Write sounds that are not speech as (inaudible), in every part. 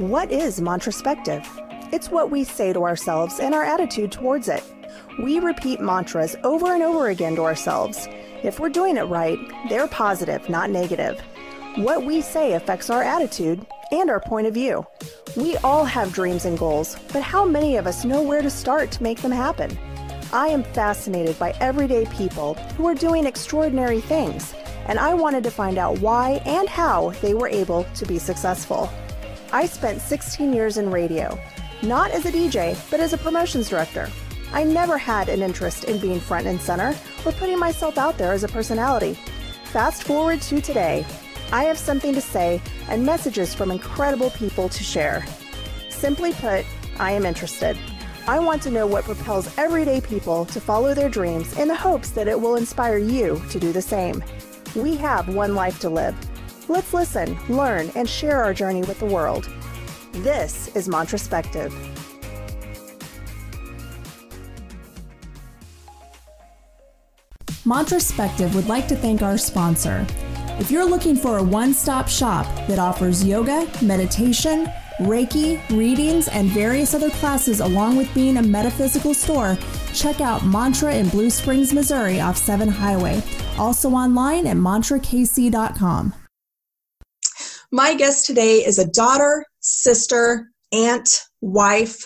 What is Mantraspective? It's what we say to ourselves and our attitude towards it. We repeat mantras over and over again to ourselves. If we're doing it right, they're positive, not negative. What we say affects our attitude and our point of view. We all have dreams and goals, but how many of us know where to start to make them happen? I am fascinated by everyday people who are doing extraordinary things, and I wanted to find out why and how they were able to be successful. I spent 16 years in radio, not as a DJ, but as a promotions director. I never had an interest in being front and center or putting myself out there as a personality. Fast forward to today, I have something to say and messages from incredible people to share. Simply put, I am interested. I want to know what propels everyday people to follow their dreams in the hopes that it will inspire you to do the same. We have one life to live. Let's listen, learn, and share our journey with the world. This is Mantraspective. Mantraspective would like to thank our sponsor, if you're looking for a one stop shop that offers yoga, meditation, Reiki, readings, and various other classes, along with being a metaphysical store, check out Mantra in Blue Springs, Missouri off 7 Highway. Also online at mantrakc.com. My guest today is a daughter, sister, aunt, wife,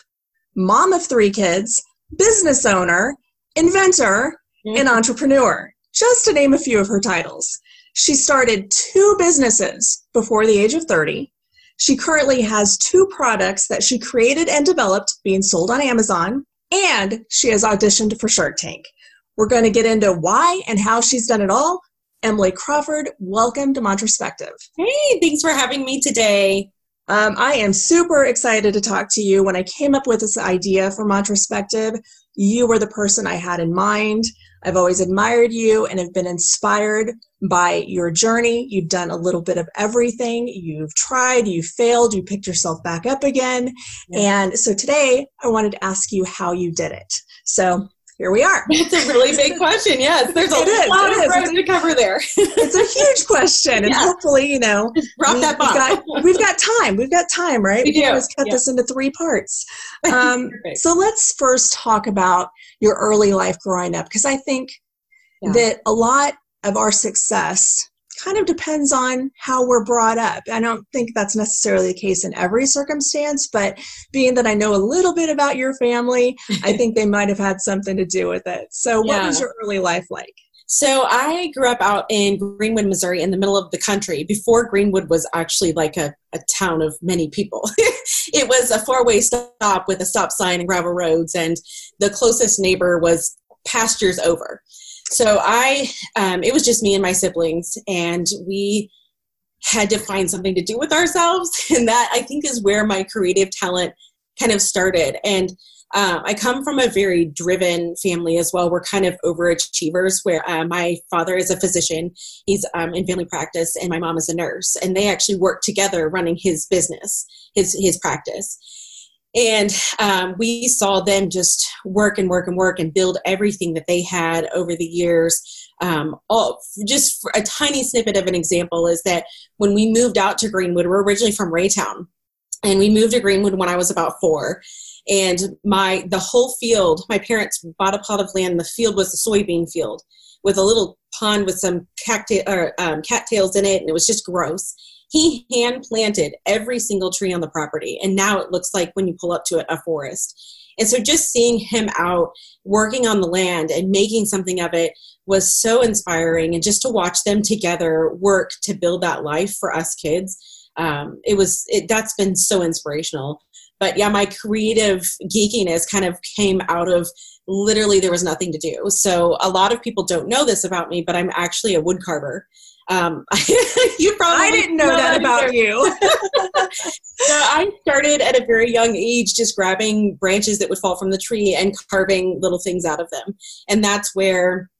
mom of three kids, business owner, inventor, mm-hmm. and entrepreneur, just to name a few of her titles. She started two businesses before the age of 30. She currently has two products that she created and developed being sold on Amazon, and she has auditioned for Shark Tank. We're going to get into why and how she's done it all. Emily Crawford, welcome to Mantraspective. Hey, thanks for having me today. Um, I am super excited to talk to you. When I came up with this idea for Mantraspective, you were the person I had in mind. I've always admired you and have been inspired by your journey. You've done a little bit of everything. You've tried, you failed, you picked yourself back up again. Yeah. And so today I wanted to ask you how you did it. So here we are. It's a really big question. Yes, there's a it lot of ground to cover there. it's a huge question, and yeah. hopefully, you know, drop we, that bomb. We've got, we've got time. We've got time, right? We, we can always cut yeah. this into three parts. (laughs) Um, so let's first talk about your early life growing up, because I think yeah. that a lot of our success kind of depends on how we're brought up. I don't think that's necessarily the case in every circumstance, but being that I know a little bit about your family, I (laughs) think they might have had something to do with it. So, what yeah. was your early life like? So I grew up out in Greenwood, Missouri, in the middle of the country. Before Greenwood was actually like a, a town of many people. (laughs) it was a four-way stop with a stop sign and gravel roads, and the closest neighbor was pastures over so I, um, it was just me and my siblings, and we had to find something to do with ourselves, (laughs) and that I think is where my creative talent kind of started. And um, I come from a very driven family as well. We're kind of overachievers. Where uh, my father is a physician, he's um, in family practice, and my mom is a nurse, and they actually work together running his business, his his practice. And um, we saw them just work and work and work and build everything that they had over the years. Um, all, just a tiny snippet of an example is that when we moved out to Greenwood, we're originally from Raytown, and we moved to Greenwood when I was about four. And my the whole field, my parents bought a plot of land. The field was a soybean field with a little pond with some cacti- or, um, cattails in it, and it was just gross he hand planted every single tree on the property and now it looks like when you pull up to it a forest. And so just seeing him out working on the land and making something of it was so inspiring and just to watch them together work to build that life for us kids um, it was it, that's been so inspirational. But yeah my creative geekiness kind of came out of literally there was nothing to do. So a lot of people don't know this about me but i'm actually a wood carver um, (laughs) you probably I didn't know, know that, that about you. (laughs) so I started at a very young age just grabbing branches that would fall from the tree and carving little things out of them. And that's where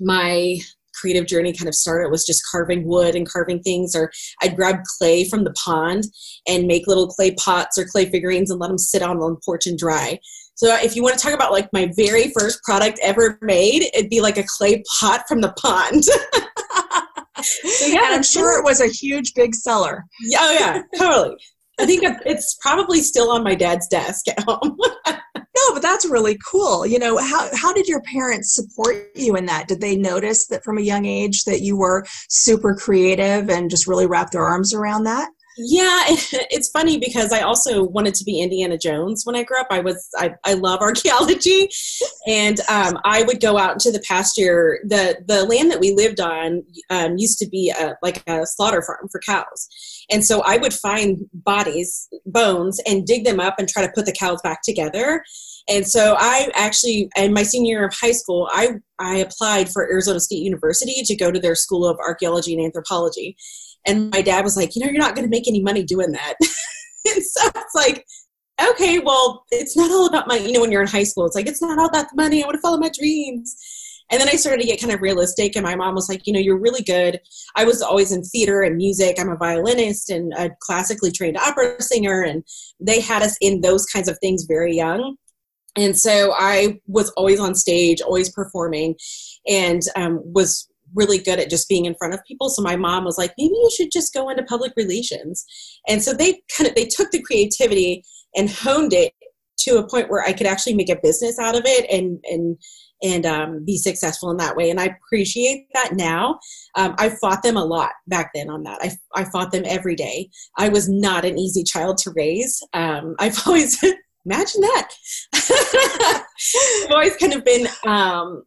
my creative journey kind of started was just carving wood and carving things or I'd grab clay from the pond and make little clay pots or clay figurines and let them sit on the porch and dry. So if you want to talk about like my very first product ever made, it'd be like a clay pot from the pond. (laughs) so yeah, and I'm sure it was a huge big seller. Oh yeah, (laughs) totally. I think it's probably still on my dad's desk at home. (laughs) no, but that's really cool. You know, how how did your parents support you in that? Did they notice that from a young age that you were super creative and just really wrap their arms around that? Yeah, (laughs) it's funny because I also wanted to be Indiana Jones when I grew up. I was I, I love (laughs) archaeology, and um, I would go out into the pasture. the The land that we lived on um, used to be a, like a slaughter farm for cows, and so I would find bodies, bones, and dig them up and try to put the cows back together. And so I actually, in my senior year of high school, I I applied for Arizona State University to go to their School of Archaeology and Anthropology and my dad was like, you know, you're not going to make any money doing that. (laughs) and so it's like, okay, well, it's not all about money. You know, when you're in high school, it's like, it's not all about the money. I want to follow my dreams. And then I started to get kind of realistic, and my mom was like, you know, you're really good. I was always in theater and music. I'm a violinist and a classically trained opera singer, and they had us in those kinds of things very young. And so I was always on stage, always performing, and um, was really good at just being in front of people. So my mom was like, maybe you should just go into public relations. And so they kind of they took the creativity and honed it to a point where I could actually make a business out of it and and and um, be successful in that way. And I appreciate that now. Um, I fought them a lot back then on that. I, I fought them every day. I was not an easy child to raise. Um, (laughs) I've always imagine that. (laughs) I've always kind of been um,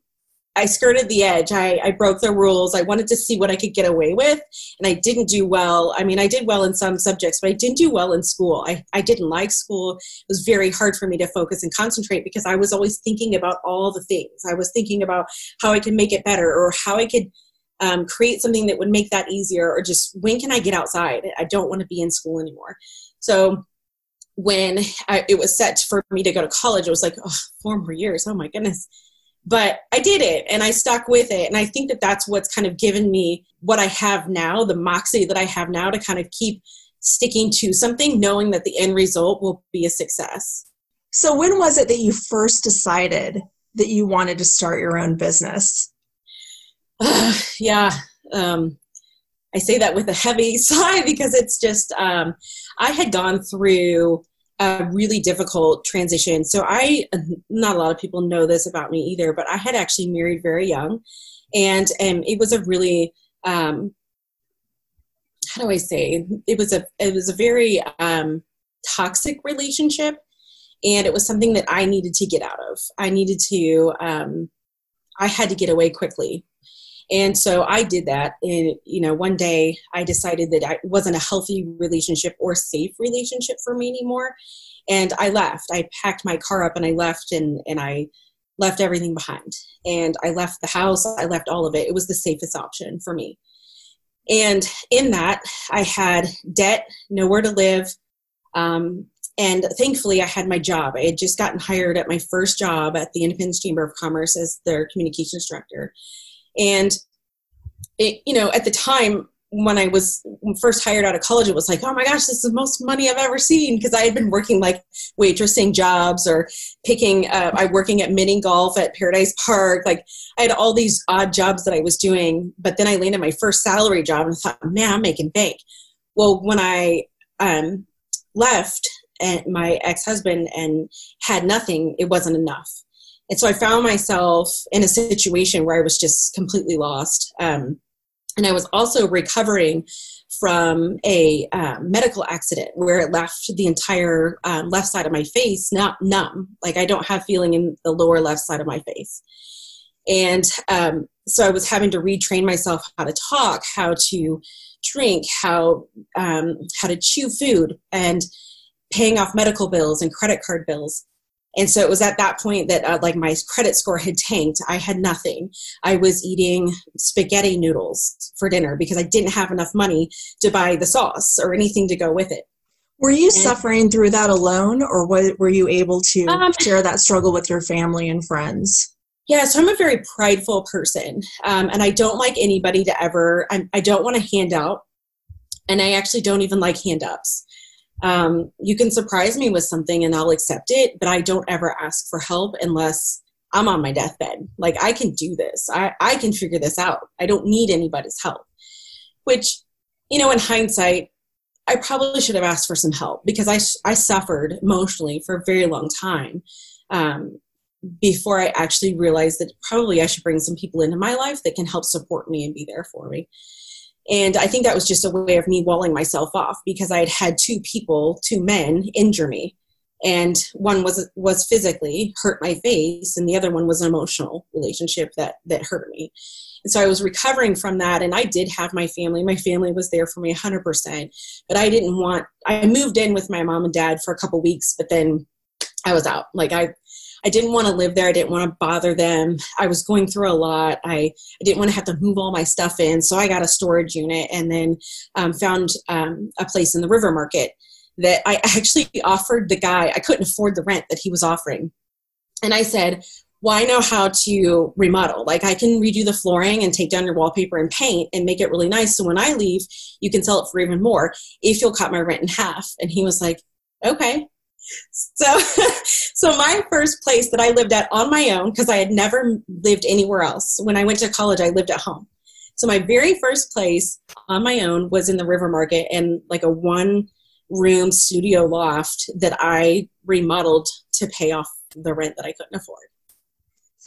I skirted the edge. I, I broke the rules. I wanted to see what I could get away with, and I didn't do well. I mean, I did well in some subjects, but I didn't do well in school. I, I didn't like school. It was very hard for me to focus and concentrate because I was always thinking about all the things. I was thinking about how I could make it better or how I could um, create something that would make that easier or just when can I get outside? I don't want to be in school anymore. So when I, it was set for me to go to college, it was like, oh, four more years. Oh my goodness but I did it and I stuck with it. And I think that that's what's kind of given me what I have now, the moxie that I have now to kind of keep sticking to something, knowing that the end result will be a success. So, when was it that you first decided that you wanted to start your own business? Uh, (sighs) yeah. Um, I say that with a heavy (laughs) sigh because it's just, um, I had gone through a really difficult transition. So I, not a lot of people know this about me either, but I had actually married very young, and and it was a really, um, how do I say? It was a it was a very um, toxic relationship, and it was something that I needed to get out of. I needed to. Um, I had to get away quickly and so I did that. And, you know, one day I decided that it wasn't a healthy relationship or safe relationship for me anymore. And I left. I packed my car up and I left and, and I left everything behind. And I left the house. I left all of it. It was the safest option for me. And in that, I had debt, nowhere to live. Um, and thankfully, I had my job. I had just gotten hired at my first job at the Independence Chamber of Commerce as their communications director. And it, you know, at the time when I was first hired out of college, it was like, oh my gosh, this is the most money I've ever seen because I had been working like waitressing jobs or picking, uh, I working at mini golf at Paradise Park. Like I had all these odd jobs that I was doing, but then I landed my first salary job and I thought, man, I'm making bank. Well, when I um, left and my ex-husband and had nothing, it wasn't enough. And so I found myself in a situation where I was just completely lost. Um, and I was also recovering from a uh, medical accident where it left the entire um, left side of my face not numb. Like I don't have feeling in the lower left side of my face. And um, so I was having to retrain myself how to talk, how to drink, how um, how to chew food, and paying off medical bills and credit card bills. And so it was at that point that uh, like my credit score had tanked. I had nothing. I was eating spaghetti noodles for dinner because I didn't have enough money to buy the sauce or anything to go with it. Were you and, suffering through that alone, or were you able to um, (laughs) share that struggle with your family and friends? Yeah, so I'm a very prideful person, um, and I don't like anybody to ever. I'm, I do not want to hand out, and I actually don't even like hand ups um, you can surprise me with something and I'll accept it, but I don't ever ask for help unless I'm on my deathbed. Like, I can do this, I, I can figure this out. I don't need anybody's help. Which, you know, in hindsight, I probably should have asked for some help because I, I suffered emotionally for a very long time um, before I actually realized that probably I should bring some people into my life that can help support me and be there for me. And I think that was just a way of me walling myself off because I had had two people, two men, injure me. And one was was physically hurt my face, and the other one was an emotional relationship that that hurt me. And so I was recovering from that, and I did have my family. My family was there for me 100%. But I didn't want. I moved in with my mom and dad for a couple weeks, but then I was out. Like I I didn't want to live there. I didn't want to bother them. I was going through a lot. I, I didn't want to have to move all my stuff in. So I got a storage unit and then um, found um, a place in the river market that I (laughs) actually offered the guy, I couldn't afford the rent that he was offering. And I said, well, I know how to remodel. Like I can redo the flooring and take down your wallpaper and paint and make it really nice. So when I leave, you can sell it for even more if you'll cut my rent in half. And he was like, okay so (laughs) so my first place that i lived at on my own because i had never lived anywhere else when i went to college i lived at home. So my very first place on my own was in the river market and like a one room studio loft that i remodeled to pay off the rent that i couldn't afford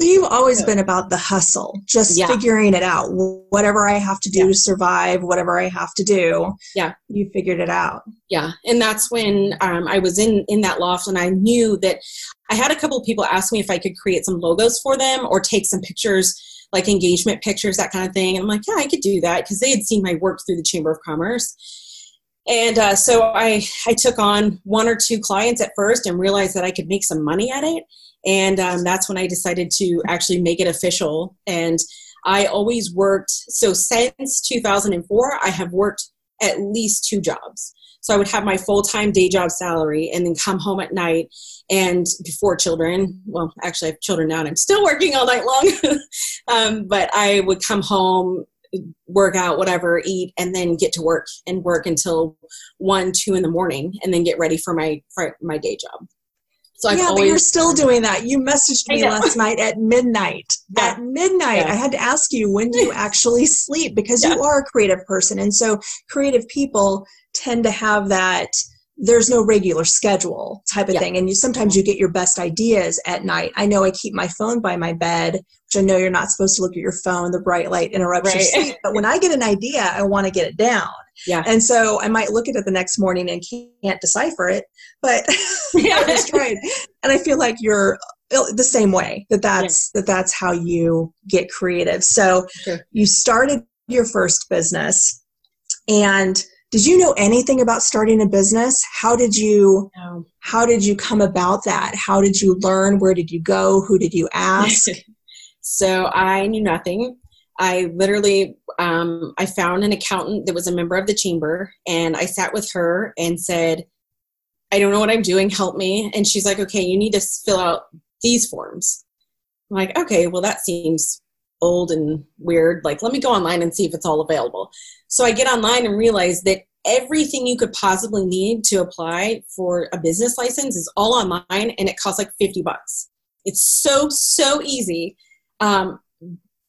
so you've always been about the hustle, just yeah. figuring it out. Whatever I have to do yeah. to survive, whatever I have to do. Yeah, you figured it out. Yeah, and that's when um, I was in in that loft, and I knew that I had a couple of people ask me if I could create some logos for them or take some pictures, like engagement pictures, that kind of thing. And I'm like, yeah, I could do that because they had seen my work through the Chamber of Commerce. And uh, so I I took on one or two clients at first and realized that I could make some money at it and um, that's when I decided to actually make it official. And I always worked, so since 2004, I have worked at least two jobs. So I would have my full time day job salary and then come home at night and before children, well, actually, I have children now and I'm still working all night long. (laughs) um, but I would come home, work out, whatever, eat, and then get to work and work until one, two in the morning and then get ready for my, for my day job. So yeah, always, but you're still doing that. You messaged me last night at midnight. (laughs) Yeah. At midnight, yeah. I had to ask you when do you (laughs) actually sleep because you are a creative person, and so creative people tend to have that. There's no regular schedule type of thing, and you sometimes you get your best ideas at night. I know I keep my phone by my bed, which I know you're not supposed to look at your phone. The bright light interrupts right. your sleep, but when (laughs) I get an idea, I want to get it down. Yeah. And so I might look at it the next morning and can't decipher it, but I just tried. And I feel like you're uh, the same way that that's yeah. that that's how you get creative. So sure. you started your first business and did you know anything about starting a business how did you no. how did you come about that how did you learn where did you go who did you (laughs) ask so i knew nothing I literally um, I found an accountant that was a member of the chamber, and I sat with her and said, "I don't know what I'm doing. Help me." And she's like, "Okay, you need to fill out these forms." I'm like, "Okay, well that seems old and weird. Like, let me go online and see if it's all available." So I get online and realize that everything you could possibly need to apply for a business license is all online, and it costs like fifty bucks. It's so so easy. Um,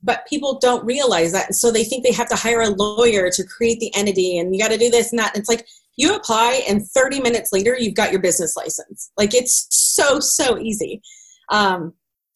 but people don't realize that. so they think they have to hire a lawyer to create the entity and you got to do this and that. It's like you apply and 30 minutes later, you've got your business license. Like it's so, so easy. Um,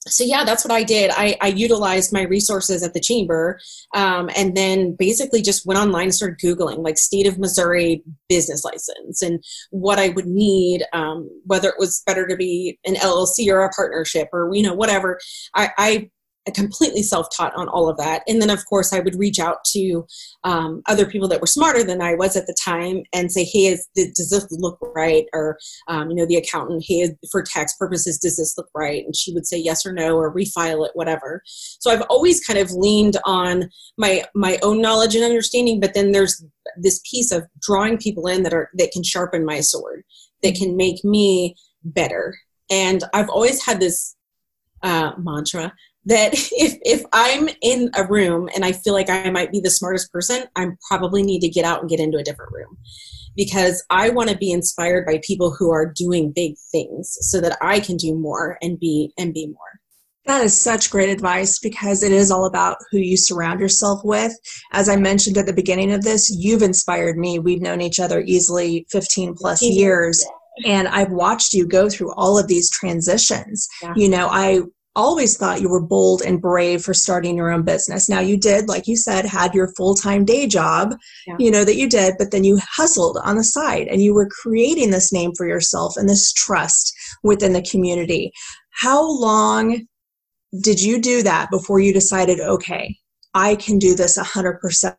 so yeah, that's what I did. I, I utilized my resources at the chamber, um, and then basically just went online and started googling like state of Missouri business license and what I would need, um, whether it was better to be an LLC or a partnership or you know whatever. I, I completely self-taught on all of that. And then of course i would reach out to um, other people that were smarter than i was at the time and say hey is, does this look right? Or um, you know the accountant hey for tax purposes does this look right? And she would say yes or no or refile it whatever. So i've always kind of leaned on my my own knowledge and understanding but then there's this piece of drawing people in that are that can sharpen my sword that can make me better. And i've always had this uh, mantra that (laughs) if if I'm in a room and I feel like I might be the smartest person, I probably need to get out and get into a different room because I want to be inspired by people who are doing big things so that I can do more and be and be more. That is such great advice because it is all about who you surround yourself with. As I mentioned at the beginning of this, you've inspired me. We've known each other easily 15 plus 15 years. And I've watched you go through all of these transitions. Yeah. You know, I always thought you were bold and brave for starting your own business. Now you did, like you said, had your full-time day job, yeah. you know, that you did, but then you hustled on the side and you were creating this name for yourself and this trust within the community. How long did you do that before you decided, okay, I can do this 100%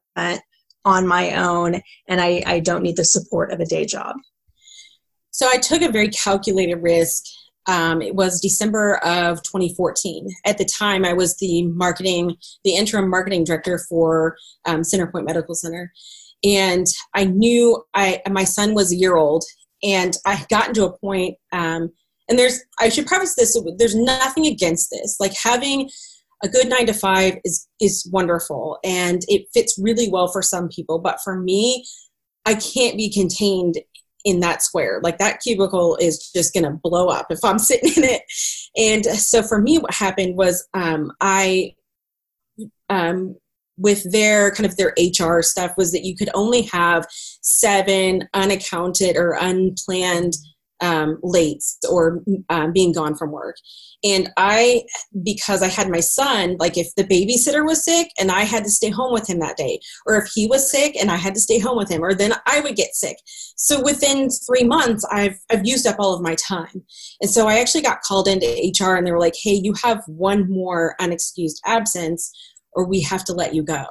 on my own and I, I don't need the support of a day job? So I took a very calculated risk. Um, it was December of 2014. At the time, I was the marketing, the interim marketing director for um, Centerpoint Medical Center, and I knew I my son was a year old, and I had gotten to a point um, and there's i should preface this there's nothing against this like having a good nine to five is is wonderful and it fits really well for some people but for me i can't be contained in that square. Like that cubicle is just going to blow up if i'm (laughs) sitting in it. And so for me what happened was um, i um, with their kind of their hr stuff was that you could only have seven unaccounted or unplanned um, late or um, being gone from work. And I, because I had my son, like if the babysitter was sick and I had to stay home with him that day, or if he was sick and I had to stay home with him, or then I would get sick. So within three months, I've, I've used up all of my time. And so I actually got called into HR and they were like, hey, you have one more unexcused absence or we have to let you go.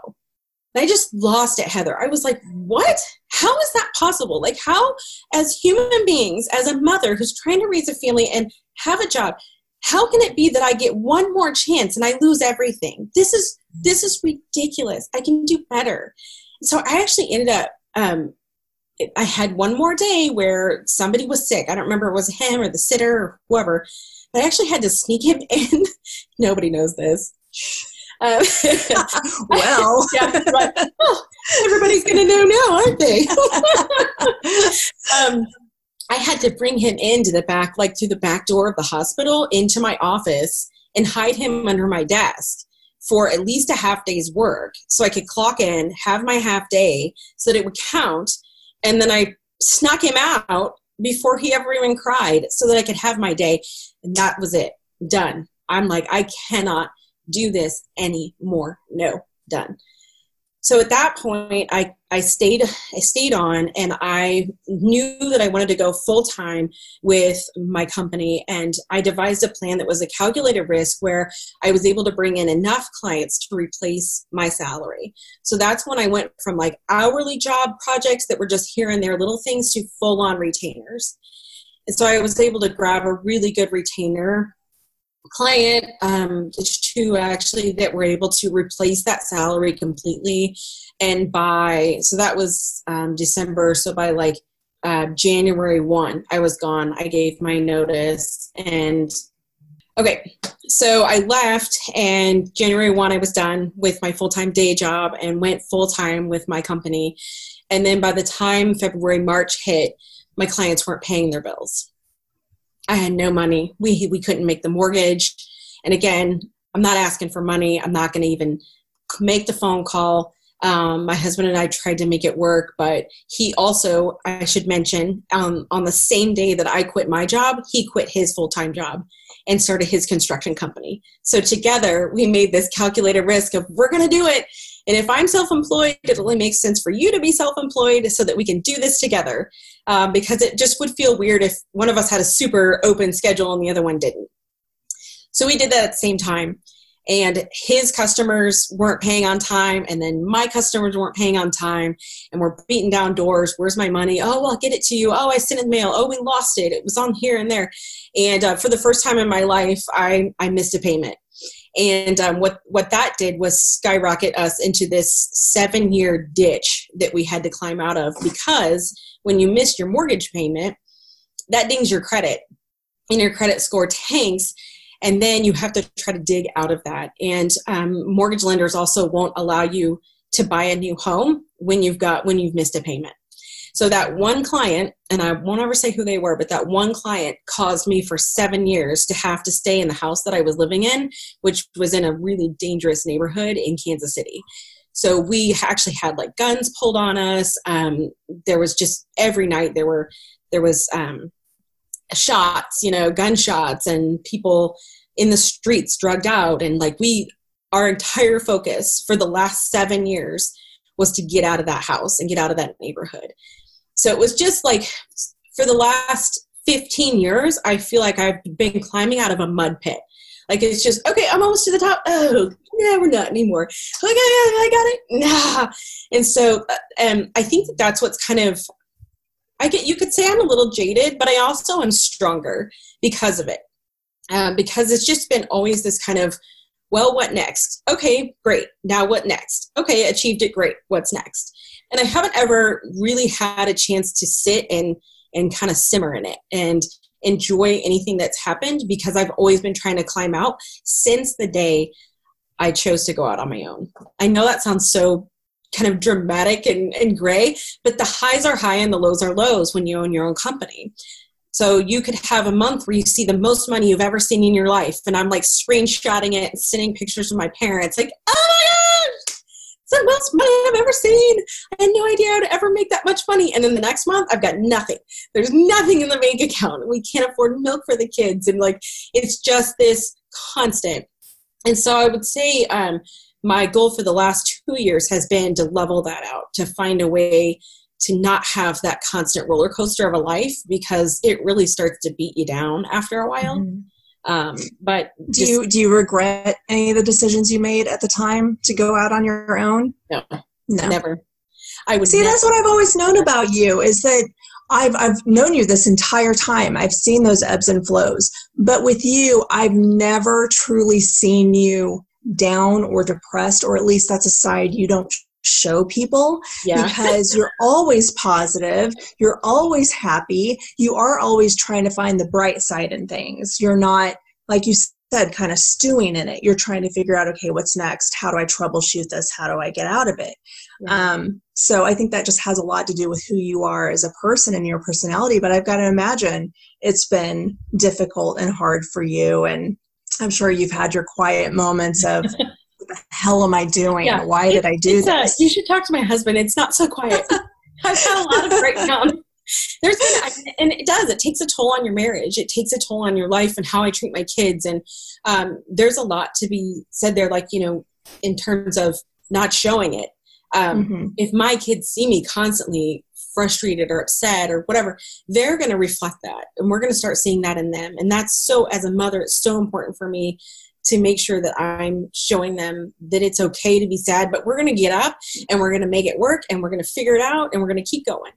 And I just lost it, Heather. I was like, what? How is that possible? Like, how, as human beings, as a mother who's trying to raise a family and have a job, how can it be that I get one more chance and I lose everything? This is this is ridiculous. I can do better. So I actually ended up um, I had one more day where somebody was sick. I don't remember it was him or the sitter or whoever, but I actually had to sneak him (laughs) in. Nobody knows this. Um, (laughs) well, (laughs) yeah, right. oh, everybody's going to know now, aren't they? (laughs) um, I had to bring him into the back, like through the back door of the hospital, into my office and hide him under my desk for at least a half day's work so I could clock in, have my half day so that it would count. And then I snuck him out before he ever even cried so that I could have my day. And that was it. Done. I'm like, I cannot do this anymore. No, done. So at that point, I, I stayed I stayed on, and I knew that I wanted to go full time with my company, and I devised a plan that was a calculated risk where I was able to bring in enough clients to replace my salary. So that's when I went from like hourly job projects that were just here and there little things to full on retainers. And so I was able to grab a really good retainer client um, two actually that were able to replace that salary completely and by so that was um, december so by like uh, january 1 i was gone. I gave my notice and okay so i left and january 1 i was done with my full-time day job and went full-time with my company. And then by the time february march hit my clients weren't paying their bills I had no money. We we couldn't make the mortgage. And again, I'm not asking for money. I'm not going to even make the phone call. Um, my husband and I tried to make it work, but he also, I should mention, um, on the same day that I quit my job, he quit his full time job and started his construction company. So together, we made this calculated risk of we're going to do it. And if I'm self employed, it only makes sense for you to be self employed so that we can do this together. Um, because it just would feel weird if one of us had a super open schedule and the other one didn't. So we did that at the same time. And his customers weren't paying on time, and then my customers weren't paying on time, and we're beating down doors. Where's my money? Oh, well, I'll get it to you. Oh, I sent it mail. Oh, we lost it. It was on here and there. And uh, for the first time in my life, I, I missed a payment. And um, what, what that did was skyrocket us into this seven year ditch that we had to climb out of because when you miss your mortgage payment, that dings your credit and your credit score tanks. And then you have to try to dig out of that. And um, mortgage lenders also won't allow you to buy a new home when you've got when you've missed a payment. So that one client, and I won't ever say who they were, but that one client caused me for seven years to have to stay in the house that I was living in, which was in a really dangerous neighborhood in Kansas City. So we actually had like guns pulled on us. Um, there was just every night there were there was um, shots, you know, gunshots, and people in the streets drugged out, and like we, our entire focus for the last seven years was to get out of that house and get out of that neighborhood. So it was just like for the last 15 years, I feel like I've been climbing out of a mud pit. Like it's just okay. I'm almost to the top. Oh, yeah, we're not anymore. Okay, I got it. Nah. And so, um, I think that that's what's kind of. I get. You could say I'm a little jaded, but I also am stronger because of it. Um, because it's just been always this kind of, well, what next? Okay, great. Now what next? Okay, achieved it. Great. What's next? And I haven't ever really had a chance to sit and and kind of simmer in it and enjoy anything that's happened because I've always been trying to climb out since the day I chose to go out on my own. I know that sounds so kind of dramatic and, and gray, but the highs are high and the lows are lows when you own your own company. So you could have a month where you see the most money you've ever seen in your life, and I'm like screenshotting it and sending pictures to my parents, like, oh my gosh, it's the most money I've ever seen. I had no idea I would ever make that much money. And then the next month, I've got nothing. There's nothing in the bank account. We can't afford milk for the kids, and like, it's just this constant and so I would say um, my goal for the last two years has been to level that out, to find a way to not have that constant roller coaster of a life because it really starts to beat you down after a while. Mm-hmm. Um, but do just, you do you regret any of the decisions you made at the time to go out on your own? No, no, never. I would see. Never. That's what I've always known about you is that I've I've known you this entire time. I've seen those ebbs and flows. But with you, I've never truly seen you down or depressed, or at least that's a side you don't show people yeah. because you're always positive, you're always happy, you are always trying to find the bright side in things. You're not like you said kind of stewing in it. You're trying to figure out okay, what's next? How do I troubleshoot this? How do I get out of it? Yeah. Um, so I think that just has a lot to do with who you are as a person and your personality. But I've got to imagine it's been difficult and hard for you. And I'm sure you've had your quiet moments of, (laughs) hell am I doing? Yeah. Why did I do uh, this? you should talk to my husband. It's not so quiet. (laughs) I've had a lot of breakdowns. There's been, and it does. It takes a toll on your marriage. It takes a toll on your life and how I treat my kids. And um, there's a lot to be said there. Like you know, in terms of not showing it um, mm-hmm. If my kids see me constantly frustrated or upset or whatever, they're going to reflect that. And we're going to start seeing that in them. And that's so, as a mother, it's so important for me to make sure that I'm showing them that it's okay to be sad, but we're going to get up and we're going to make it work and we're going to figure it out and we're going to keep going.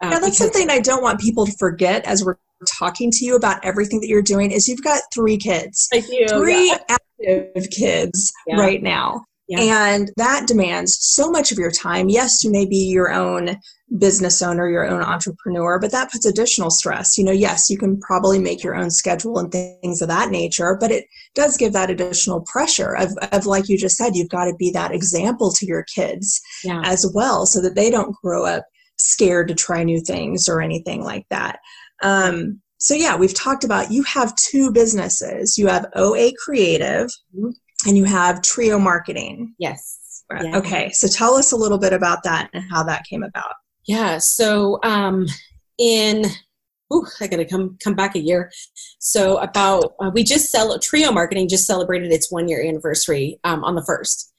Uh, now, that's something I don't want people to forget as we're talking to you about everything that you're doing is you've got three kids. I do. Three yeah. active kids yeah. right now. Yeah. And that demands so much of your time. Yes, you may be your own business owner, your own entrepreneur, but that puts additional stress. You know, yes, you can probably make your own schedule and things of that nature, but it does give that additional pressure of, of like you just said, you've got to be that example to your kids yeah. as well so that they don't grow up scared to try new things or anything like that. Um, so yeah, we've talked about you have two businesses. You have OA Creative, mm-hmm and you have Trio Marketing. Yes. Yeah. Okay, so tell us a little bit about that and how that came about. Yeah, so um, in Ooh, I gotta come come back a year. So about uh, we just sell Trio Marketing just celebrated its one year anniversary um, on the first.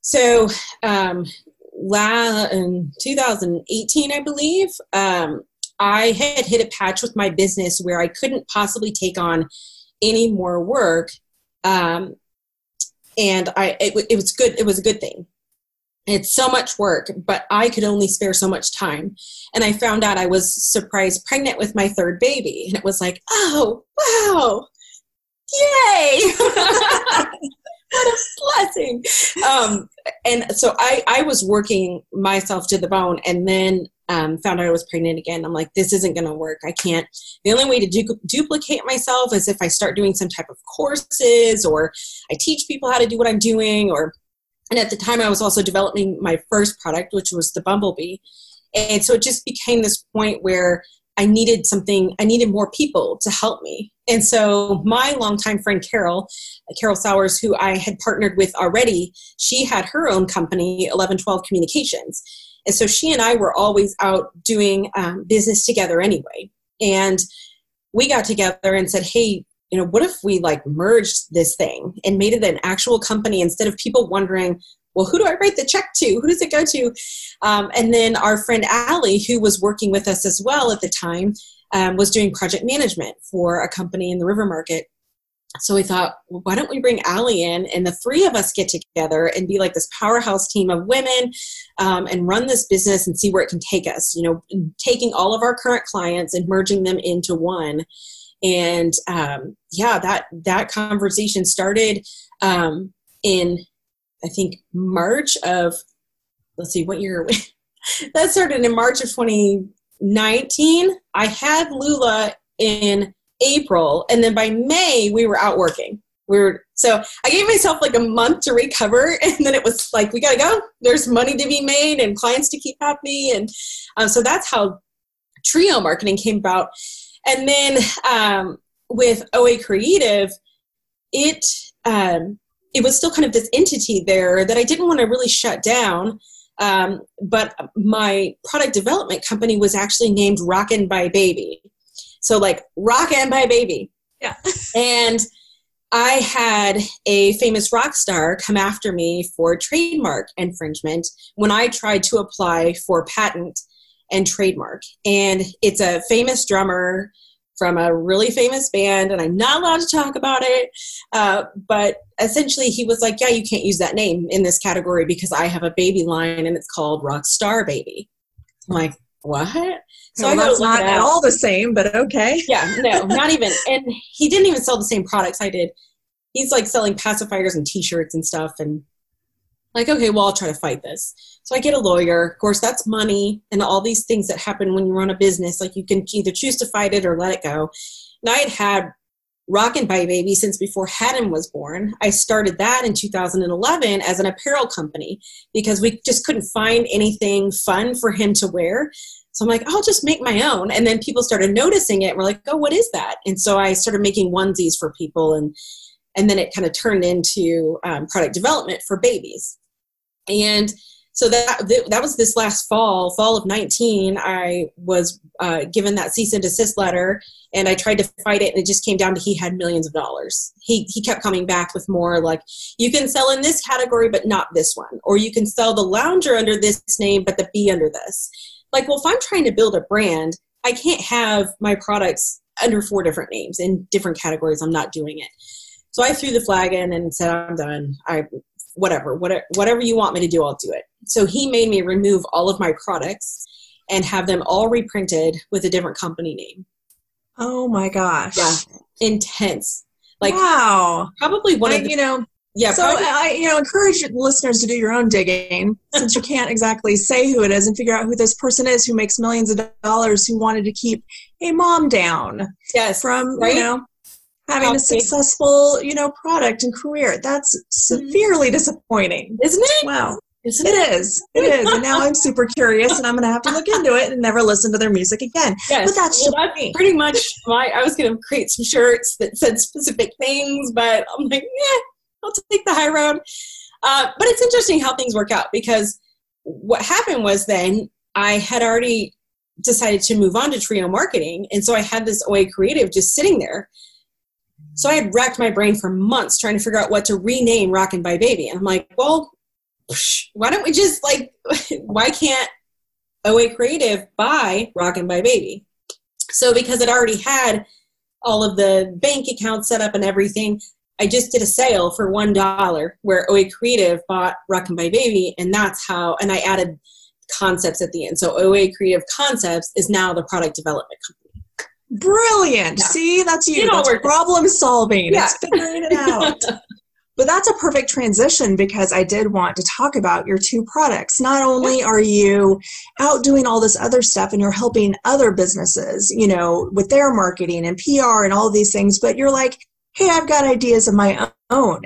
So um, la, in 2018, I believe, um, I had hit a patch with my business where I couldn't possibly take on any more work um, and I it, it was good. It was a good thing. It's so much work, but I could only spare so much time. And I found out I was surprised pregnant with my third baby, and it was like, oh wow, yay! (laughs) what a blessing. Um, and so I, I was working myself to the bone and then um, found out I was pregnant again. I'm like, this isn't going to work. I can't. The only way to du- duplicate myself is if I start doing some type of courses or I teach people how to do what I'm doing. Or, and at the time, I was also developing my first product, which was the Bumblebee. And so it just became this point where I needed something, I needed more people to help me. And so my longtime friend Carol, Carol Sowers, who I had partnered with already, she had her own company, 1112 Communications. And so she and I were always out doing um, business together anyway. And we got together and said, hey, you know, what if we like merged this thing and made it an actual company instead of people wondering, well, who do I write the check to? Who does it go to? Um, and then our friend Allie, who was working with us as well at the time, um, was doing project management for a company in the river market. So we thought, well, why don't we bring Allie in and the three of us get together and be like this powerhouse team of women um, and run this business and see where it can take us? You know, taking all of our current clients and merging them into one. And um, yeah, that that conversation started um, in I think March of let's see what year (laughs) that started in March of 2019. I had Lula in April, and then by May we were out working. We were so I gave myself like a month to recover, (laughs) and then it was like we gotta go. There's money to be made and clients to keep happy, and um, so that's how Trio Marketing came about. And then um, with OA Creative, it um, it was still kind of this entity there that I didn't want to really shut down. Um, but my product development company was actually named Rockin' by Baby. So like Rock and by Baby. Yeah. (laughs) and I had a famous rock star come after me for trademark infringement when I tried to apply for patent and trademark. And it's a famous drummer from a really famous band, and I'm not allowed to talk about it. Uh, but essentially, he was like, Yeah, you can't use that name in this category because I have a baby line and it's called Rockstar Baby. I'm like, What? So well, I that's not at all the same, but okay. (laughs) Yeah, no, not even. And he didn't even sell the same products I did. He's like selling pacifiers and t shirts and stuff. And like, okay, well, I'll try to fight this. So I get a lawyer. Of course, that's money and all these things that happen when you run a business. Like you can either choose to fight it or let it go. And I had had Rockin' by Baby since before Haddon was born. I started that in 2011 as an apparel company because we just couldn't find anything fun for him to wear. So I'm like, I'll just make my own. And then people started noticing it. And we're like, oh, what is that? And so I started making onesies for people and and then it kind of turned into um, product development for babies. And so that that was this last fall fall of 19 i was uh, given that cease and desist letter and i tried to fight it and it just came down to he had millions of dollars. He, he kept coming back with more like you can sell in this category but not this one or you can sell the lounger under this name but the b under this. Like well if i'm trying to build a brand i can't have my products under four different names in different categories. I'm not doing it. So I threw the flag in and said, I'm done. I whatever, whatever, whatever you want me to do, I'll do it. So he made me remove all of my products and have them all reprinted with a different company name. Oh my gosh. Yeah. Intense. Like wow. Probably one I, of the, you know yeah. So probably, I you know encourage listeners to do your own digging (laughs) since you can't exactly say who it is and figure out who this person is who makes millions of dollars who wanted to keep a mom down. Yes. From right? you know having a successful, you know, product and career. That's severely disappointing. Isn't it? Wow. Isn't it, it is. It is. And now I'm super curious and I'm going to have to look into it and never listen to their music again. Yes. But that's well, that's pretty much my, I was going to create some shirts that said specific things, but I'm like, yeah, I'll take the high road. Uh, but it's interesting how things work out because what happened was then I had already decided to move on to trio marketing. And so I had this OA creative just sitting there so I had racked my brain for months trying to figure out what to rename Rockin' by Baby. And I'm like, well, why don't we just like, (laughs) why can't OA Creative buy Rockin' by Baby? So because it already had all of the bank accounts set up and everything, I just did a sale for one dollar where OA Creative bought Rockin' by Baby, and that's how. And I added concepts at the end. So OA Creative Concepts is now the product development company. Brilliant. Yeah. See, that's you. That's problem solving. Yeah. It's figuring it out. (laughs) but that's a perfect transition because I did want to talk about your two products. Not only are you out doing all this other stuff and you're helping other businesses, you know, with their marketing and PR and all these things, but you're like, hey, I've got ideas of my own.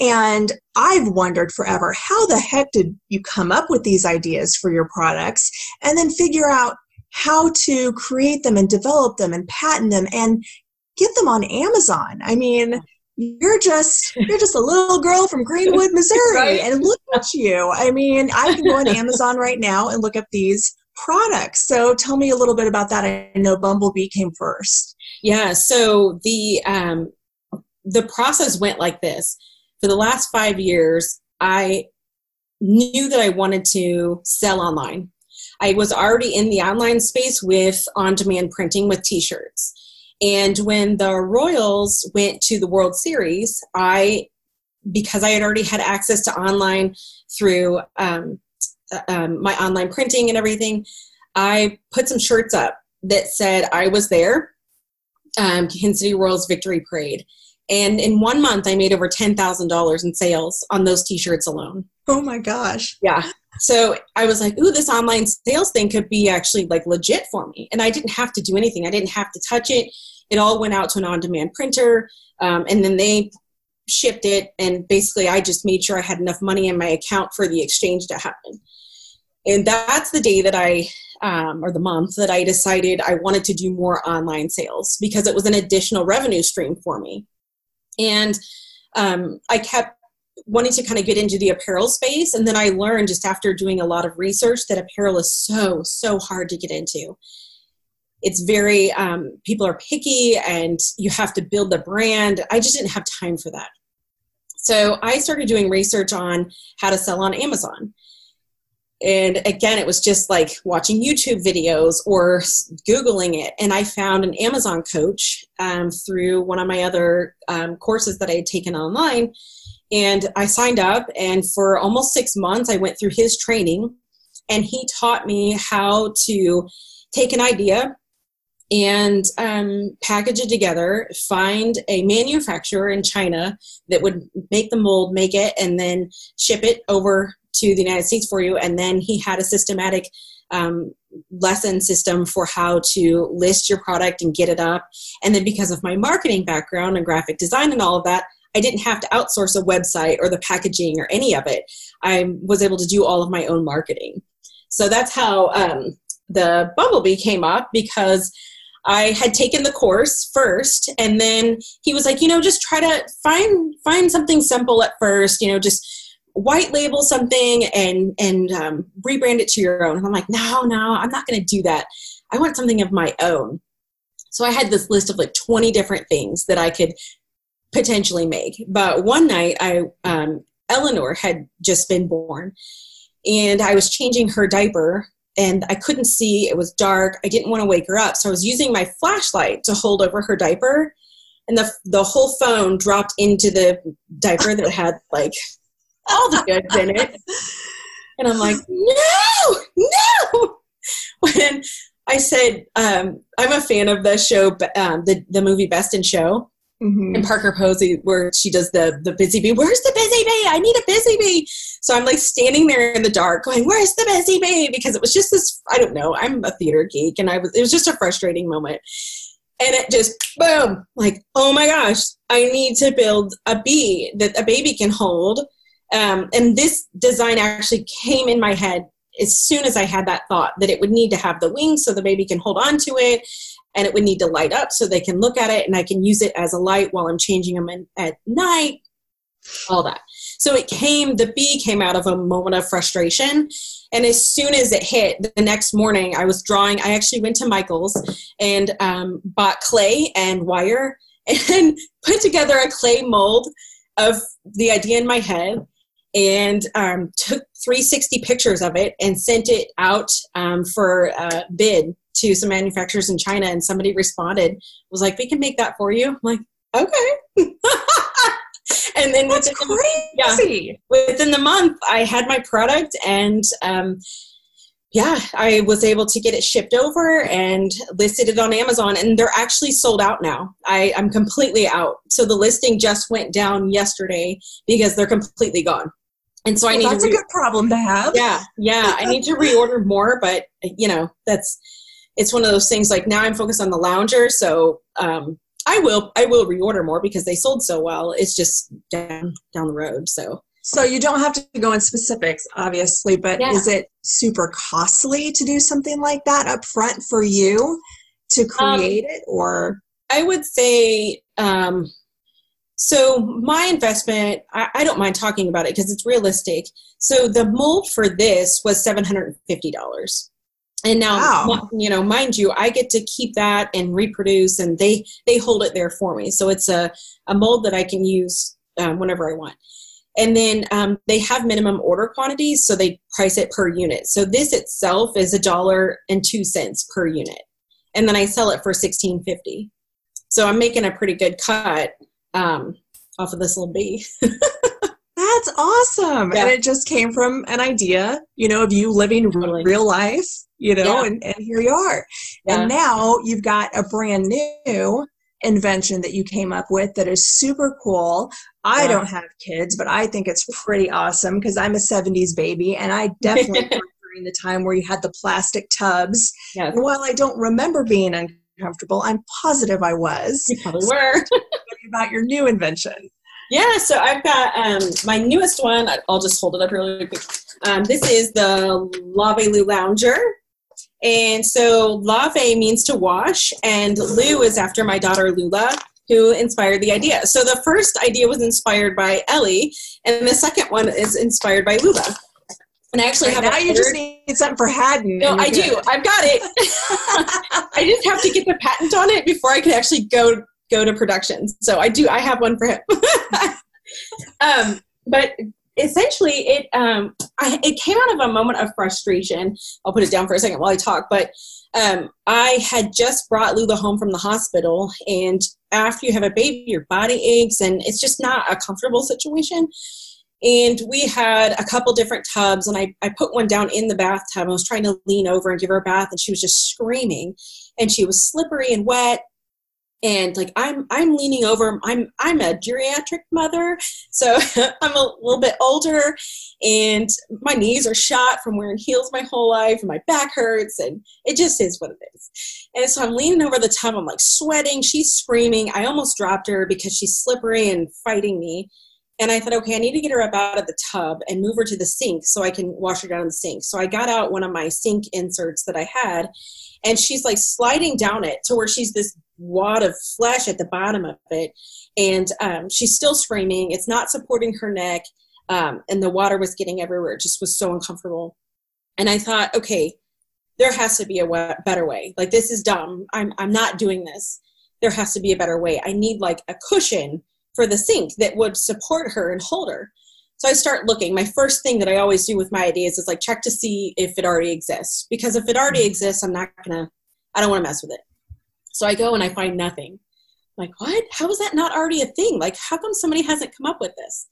And I've wondered forever how the heck did you come up with these ideas for your products and then figure out how to create them and develop them and patent them and get them on Amazon? I mean, you're just you're just a little girl from Greenwood, (laughs) Missouri, right? and look at you. I mean, I can go on Amazon right now and look up these products. So tell me a little bit about that. I know Bumblebee came first. Yeah. So the um, the process went like this. For the last five years, I knew that I wanted to sell online. I was already in the online space with on demand printing with t shirts. And when the Royals went to the World Series, I, because I had already had access to online through um, uh, um, my online printing and everything, I put some shirts up that said I was there, um, Kansas City Royals Victory Parade. And in one month, I made over $10,000 in sales on those t shirts alone. Oh my gosh. Yeah. So I was like, ooh, this online sales thing could be actually like legit for me. And I didn't have to do anything, I didn't have to touch it. It all went out to an on demand printer. Um, and then they shipped it. And basically, I just made sure I had enough money in my account for the exchange to happen. And that's the day that I, um, or the month that I decided I wanted to do more online sales because it was an additional revenue stream for me. And um, I kept wanting to kind of get into the apparel space. And then I learned just after doing a lot of research that apparel is so, so hard to get into. It's very, um, people are picky and you have to build the brand. I just didn't have time for that. So I started doing research on how to sell on Amazon. And again, it was just like watching YouTube videos or Googling it. And I found an Amazon coach um, through one of my other um, courses that I had taken online. And I signed up, and for almost six months, I went through his training. And he taught me how to take an idea and um, package it together, find a manufacturer in China that would make the mold, make it, and then ship it over to the United States for you. And then he had a systematic um, lesson system for how to list your product and get it up. And then because of my marketing background and graphic design and all of that, I didn't have to outsource a website or the packaging or any of it. I was able to do all of my own marketing. So that's how um, the Bumblebee came up because I had taken the course first, and then he was like, you know, just try to find find something simple at first. You know, just white label something and and um, rebrand it to your own and i'm like no no i'm not going to do that i want something of my own so i had this list of like 20 different things that i could potentially make but one night i um, eleanor had just been born and i was changing her diaper and i couldn't see it was dark i didn't want to wake her up so i was using my flashlight to hold over her diaper and the, the whole phone dropped into the diaper that had like all the goods in it. And I'm like, no, no. When I said, um, I'm a fan of the show, um, the, the movie Best in Show. Mm-hmm. And Parker Posey, where she does the the busy bee. Where's the busy bee? I need a busy bee. So I'm like standing there in the dark, going, "Where's the busy bee?" Because it was just this. I don't know. I'm a theater geek, and I was. It was just a frustrating moment and it just boom like oh my gosh i need to build a bee that a baby can hold um, and this design actually came in my head as soon as I had that thought that it would need to have the wings so the baby can hold on to it and it would need to light up so they can look at it and I can use it as a light while I'm changing them in, at night, all that. So it came, the bee came out of a moment of frustration. And as soon as it hit, the next morning I was drawing, I actually went to Michael's and um, bought clay and wire (laughs) and put together a clay mold of the idea in my head and um, took 360 pictures of it and sent it out um, for a bid to some manufacturers in China. And somebody responded, was like, "We can make that for you." I'm like, "Okay." (laughs) and then That's within, crazy. Yeah, within the month, I had my product, and um, yeah, I was able to get it shipped over and listed it on Amazon, and they're actually sold out now. I, I'm completely out. So the listing just went down yesterday because they're completely gone and so well, I need. That's re- a good problem to have. Yeah, yeah. I need to reorder more, but you know, that's it's one of those things. Like now, I'm focused on the lounger, so um, I will I will reorder more because they sold so well. It's just down down the road. So so you don't have to go in specifics, obviously, but Yeah. is it super costly to do something like that up front for you to Um, create it or I would say um, so. My investment, I, I don't mind talking about it because it's realistic. So the mold for this was seven hundred and fifty dollars, and now Wow. you know, mind you, I get to keep that and reproduce, and they they hold it there for me. So it's a a mold that I can use um, whenever I want. And then um, they have minimum order quantities, so they price it per unit. So this itself is a dollar and two cents per unit, and then I sell it for sixteen fifty. So I'm making a pretty good cut um, off of this little bee. (laughs) that's awesome Yeah. and it just came from an idea you know of you living Totally. real life you know Yeah. and, and here you are Yeah. and now you've got a brand new invention that you came up with that is super cool i don't have kids but i think it's pretty awesome because i'm a 70s baby and i definitely (laughs) during the time where you had the plastic tubs Yes, and while i don't remember being uncomfortable i'm positive i was you probably were. About your new invention Yeah, so I've got um, my newest one. I'll just hold it up really quick. Um, this is the Lave Lou Lounger. And so lave means to wash, and Lou is after my daughter Lula, who inspired the idea. So the first idea was inspired by Ellie, and the second one is inspired by Lula. And I actually have now a you just need something for Haddon. No, I do. I've got it. (laughs) (laughs) I just have to get the patent on it before I can actually go go to production. So I do. I have one for him. (laughs) um, but essentially, it um, I, it came out of a moment of frustration. I'll put it down for a second while I talk. But um, I had just brought Lula home from the hospital, and after you have a baby, your body aches, and it's just not a comfortable situation. And we had a couple different tubs, and I, I put one down in the bathtub. I was trying to lean over and give her a bath, and she was just screaming, and she was slippery and wet. And like I'm, I'm leaning over. I'm, I'm a geriatric mother, so (laughs) I'm a little bit older, and my knees are shot from wearing heels my whole life, and my back hurts, and it just is what it is. And so I'm leaning over the tub. I'm like sweating. She's screaming. I almost dropped her because she's slippery and fighting me. And I thought, okay, I need to get her up out of the tub and move her to the sink so I can wash her down in the sink. So I got out one of my sink inserts that I had, and she's like sliding down it to where she's this wad of flesh at the bottom of it. And um, she's still screaming. It's not supporting her neck. Um, and the water was getting everywhere. It just was so uncomfortable. And I thought, okay, there has to be a better way. Like, this is dumb. I'm, I'm not doing this. There has to be a better way. I need like a cushion for the sink that would support her and hold her. So I start looking. My first thing that I always do with my ideas is like check to see if it already exists. Because if it already exists, I'm not gonna, I don't wanna mess with it. So I go and I find nothing. I'm like, what? How is that not already a thing? Like, how come somebody hasn't come up with this?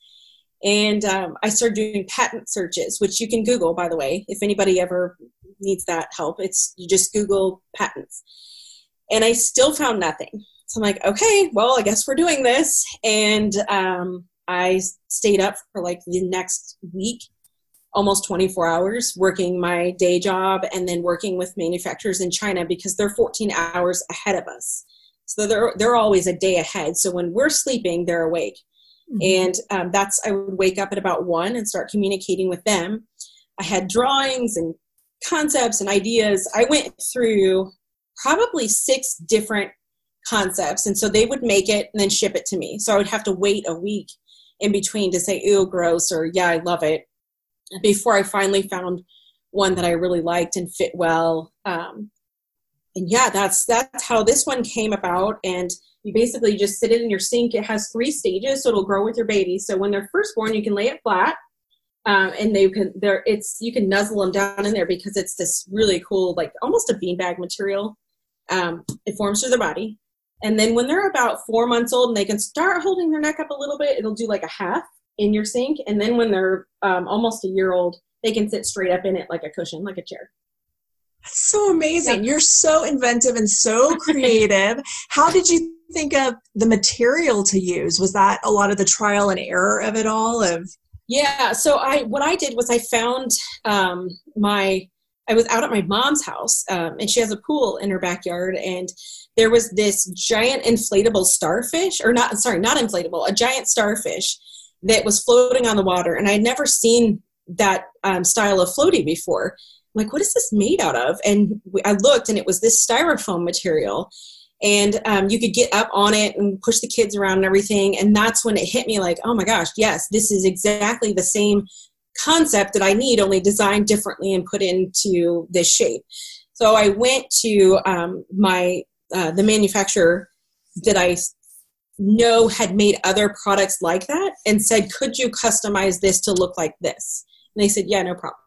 And um, I started doing patent searches, which you can Google, by the way, if anybody ever needs that help. It's you just Google patents. And I still found nothing. So I'm like, okay, well, I guess we're doing this. And um, I stayed up for like the next week, almost 24 hours, working my day job and then working with manufacturers in China because they're 14 hours ahead of us. So they're, they're always a day ahead. So when we're sleeping, they're awake. And um, that's, I would wake up at about one and start communicating with them. I had drawings and concepts and ideas. I went through probably six different concepts. And so they would make it and then ship it to me. So I would have to wait a week in between to say, ew, gross, or yeah, I love it, before I finally found one that I really liked and fit well. Um, and yeah, that's that's how this one came about. And you basically just sit it in your sink. It has three stages, so it'll grow with your baby. So when they're first born, you can lay it flat, um, and they can there it's you can nuzzle them down in there because it's this really cool like almost a beanbag material. Um, it forms through the body, and then when they're about four months old and they can start holding their neck up a little bit, it'll do like a half in your sink. And then when they're um, almost a year old, they can sit straight up in it like a cushion, like a chair. That's so amazing. You're so inventive and so (laughs) creative. How did you think of the material to use? Was that a lot of the trial and error of it all? Of Yeah. So I what I did was I found um, my I was out at my mom's house, um, and she has a pool in her backyard, and there was this giant inflatable starfish, or not, sorry, not inflatable, a giant starfish that was floating on the water, and I had never seen that um, style of floating before. I'm like, what is this made out of? And I looked, and it was this styrofoam material, and um, you could get up on it and push the kids around and everything. And that's when it hit me, like, oh my gosh, yes, this is exactly the same concept that I need, only designed differently and put into this shape. So I went to um, my uh, the manufacturer that I know had made other products like that and said, could you customize this to look like this? And they said, yeah, no problem.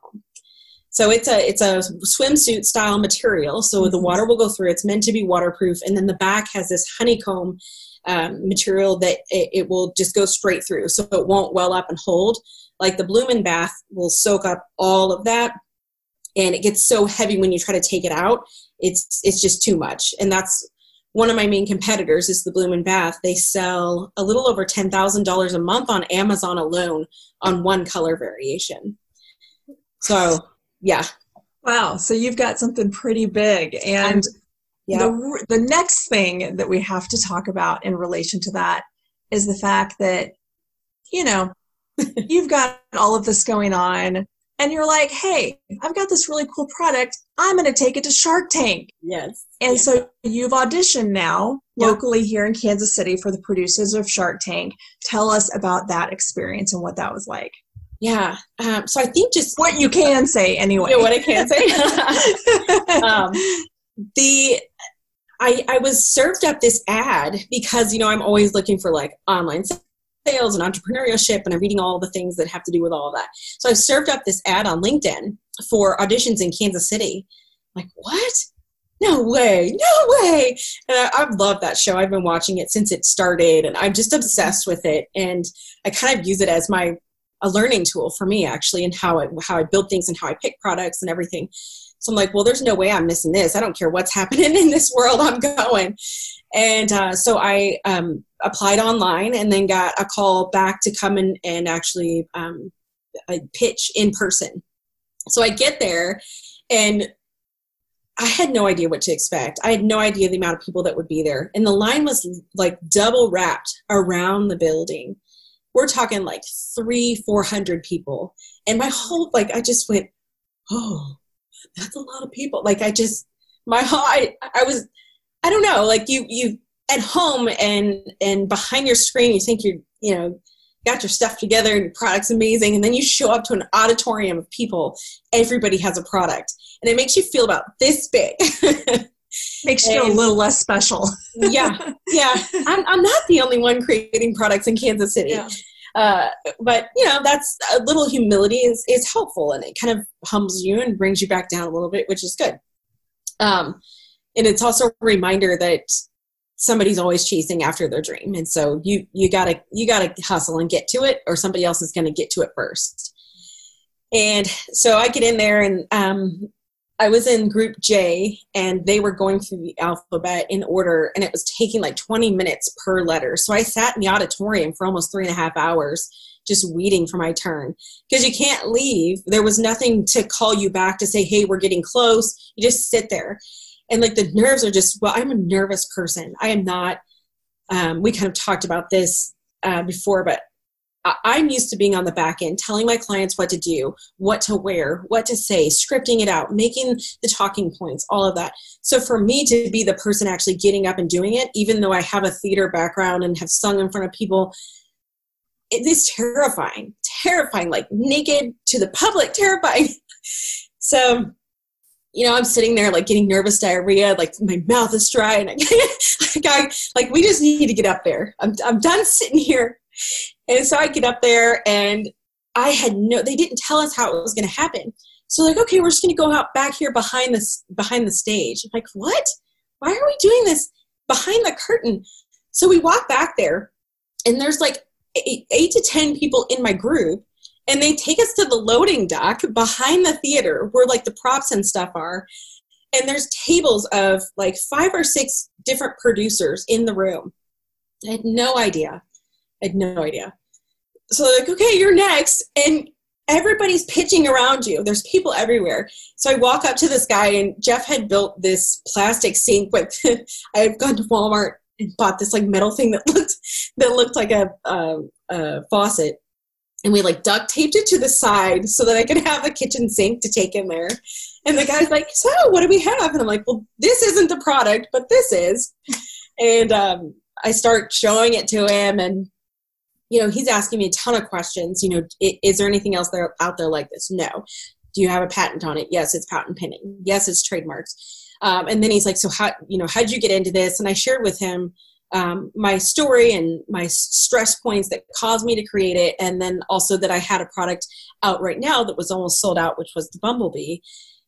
So it's a it's a swimsuit style material. So mm-hmm. the water will go through. It's meant to be waterproof, and then the back has this honeycomb um, material that it, it, will just go straight through, so it won't well up and hold. Like the Bloomin' Bath will soak up all of that, and it gets so heavy when you try to take it out. It's it's just too much, and that's one of my main competitors is the Bloomin' Bath. They sell a little over ten thousand dollars a month on Amazon alone on one color variation. So yeah. Wow. So you've got something pretty big, and yeah. the the next thing that we have to talk about in relation to that is the fact that you know you've got all of this going on and you're like, hey, I've got this really cool product. I'm going to take it to Shark Tank. Yes. And so you've auditioned now locally here in Kansas City for the producers of Shark Tank. Tell us about that experience and what that was like. Yeah. Um, so I think just what you can say anyway. Yeah, what I can say. (laughs) um, the I, I was served up this ad because you know I'm always looking for like online sales and entrepreneurship and I'm reading all the things that have to do with all of that. So I've served up this ad on LinkedIn for auditions in Kansas City. like, what? No way, no way. And I, I love that show. I've been watching it since it started and I'm just obsessed with it. And I kind of use it as my a learning tool for me actually and how I, how I build things and how I pick products and everything. So I'm like, well, there's no way I'm missing this. I don't care what's (laughs) happening in this world. I'm going. And uh, so I um, applied online and then got a call back to come in and actually um, pitch in person. So I get there and I had no idea what to expect. I had no idea the amount of people that would be there. And the line was like double wrapped around the building. We're talking like three, 400 people. And my whole, like, I just went, oh, that's a lot of people. Like, I just, my whole, I, I was, I don't know, like you you at home and and behind your screen you think you're you know got your stuff together and your product's amazing and then you show up to an auditorium of people everybody has a product. And it makes you feel about this big. (laughs) Makes you feel a little less special. (laughs) Yeah yeah. I'm, I'm not the only one creating products in kansas city. Yeah. uh, but you know that's a little humility is, is helpful and it kind of humbles you and brings you back down a little bit which is good. Um, and it's also a reminder that somebody's always chasing after their dream. And so you you gotta you gotta hustle and get to it or somebody else is gonna get to it first. And so i get in there and um, i was in group j and they were going through the alphabet in order and it was taking like 20 minutes per letter. So i sat in the auditorium for almost three and a half hours just waiting for my turn. Because you can't leave. There was nothing to call you back to say hey we're getting close. You just sit there and like the nerves are just well i'm a nervous person. I am not um, we kind of talked about this uh, before but i'm used to being on the back end telling my clients what to do what to wear what to say scripting it out making the talking points all of that. So for me to be the person actually getting up and doing it even though i have a theater background and have sung in front of people it is terrifying terrifying like naked to the public (laughs) terrifying. So you know, I'm sitting there like getting nervous diarrhea, like my mouth is dry, and I, (laughs) like, I, like we just need to get up there. I'm I'm done sitting here, and so I get up there, and I had no. They didn't tell us how it was going to happen. So like, okay, we're just going to go out back here behind this behind the stage. I'm like, what? Why are we doing this behind the curtain? So we walk back there, and there's like eight, eight to ten people in my group and they take us to the loading dock behind the theater where like the props and stuff are and there's tables of like five or six different producers in the room i had no idea i had no idea so like okay you're next and everybody's pitching around you. There's people everywhere. So I walk up to this guy, and Jeff had built this plastic sink with. (laughs) I had gone to Walmart and bought this like metal thing that looked that looked like a, a, a faucet, and we like duct taped it to the side so that I could have a kitchen sink to take in there. And the guy's like, "So, what do we have?" And I'm like, "Well, this isn't the product, but this is." And um, I start showing it to him, and you know, he's asking me a ton of questions. You know, is there anything else there out there like this? No. Do you have a patent on it? Yes, it's patent pending. Yes, it's trademarks. Um, and then he's like, so how, you know, how'd you get into this? And I shared with him um, my story and my stress points that caused me to create it. And then also that I had a product out right now that was almost sold out, which was the Bumblebee.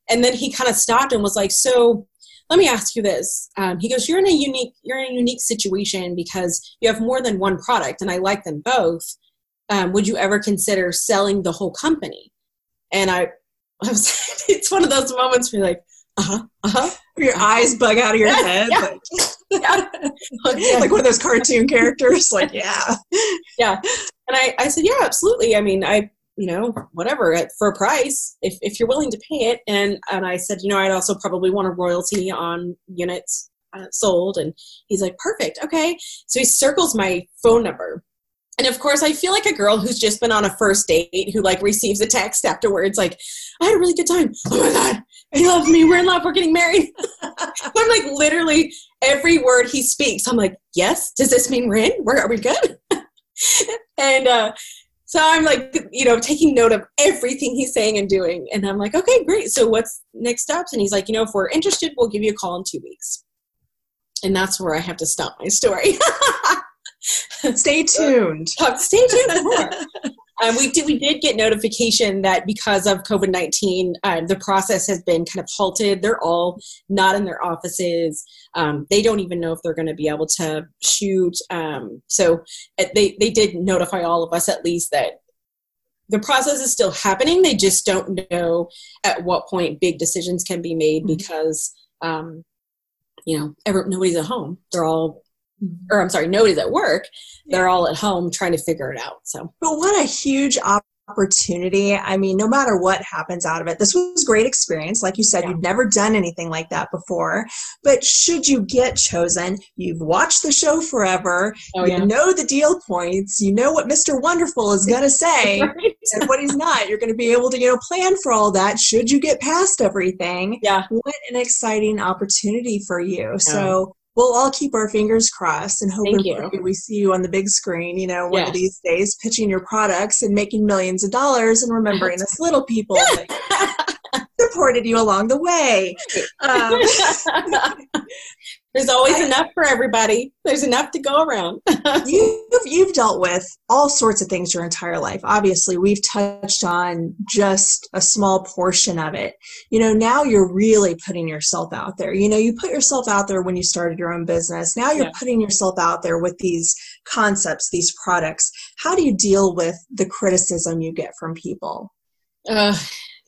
And then he kind of stopped and was like, so let me ask you this. Um, he goes, you're in a unique, you're in a unique situation because you have more than one product and I like them both. Um, would you ever consider selling the whole company? And I, (laughs) I was, it's one of those moments where you're like, uh-huh, uh-huh. Your uh-huh. eyes bug out of your head. Yeah. Like, (laughs) yeah. like one of those cartoon characters. Like, yeah. (laughs) Yeah. And I, I said, yeah, absolutely. I mean, I, you know, whatever, for a price, if, if you're willing to pay it. And, and I said, you know, I'd also probably want a royalty on units uh, sold. And he's like, perfect. Okay. So he circles my phone number and of course, I feel like a girl who's just been on a first date who like receives a text afterwards, like, I had a really good time. Oh my God, he loves me. We're in love. We're getting married. (laughs) I'm like, literally every word he speaks, I'm like, yes. Does this mean we're in? Where are we good? (laughs) and uh, so I'm like, you know, taking note of everything he's saying and doing. And I'm like, okay, great. So what's next steps? And he's like, you know, if we're interested, we'll give you a call in two weeks. And that's where I have to stop my story. (laughs) (laughs) Stay tuned. stay tuned more. (laughs) Um, we did we did get notification that because of COVID nineteen, um, the process has been kind of halted. They're all not in their offices. Um, they don't even know if they're going to be able to shoot. Um, so uh, they they did notify all of us at least that the process is still happening. They just don't know at what point big decisions can be made mm-hmm. because um, you know every, nobody's at home. They're all or I'm sorry, nobody's at work. They're all at home trying to figure it out. So, but what a huge opportunity. I mean, no matter what happens out of it, this was great experience. Like you said, yeah. you've never done anything like that before. But should you get chosen, you've watched the show forever. Oh, you yeah. know the deal points. You know what Mr. Wonderful is going (laughs) to say right. and what he's not. You're going to be able to, you know, plan for all that. Should you get past everything? Yeah. What an exciting opportunity for you. Yeah. So we'll all keep our fingers crossed and hope we see you on the big screen, you know, one yes. of these days pitching your products and making millions of dollars and remembering us little people (laughs) supported you along the way. Um, (laughs) (laughs) There's always I, enough for everybody. There's enough to go around. (laughs) you've, you've dealt with all sorts of things your entire life. Obviously, we've touched on just a small portion of it. You know, now you're really putting yourself out there. You know, you put yourself out there when you started your own business. Now you're yeah. putting yourself out there with these concepts, these products. How do you deal with the criticism you get from people? Uh,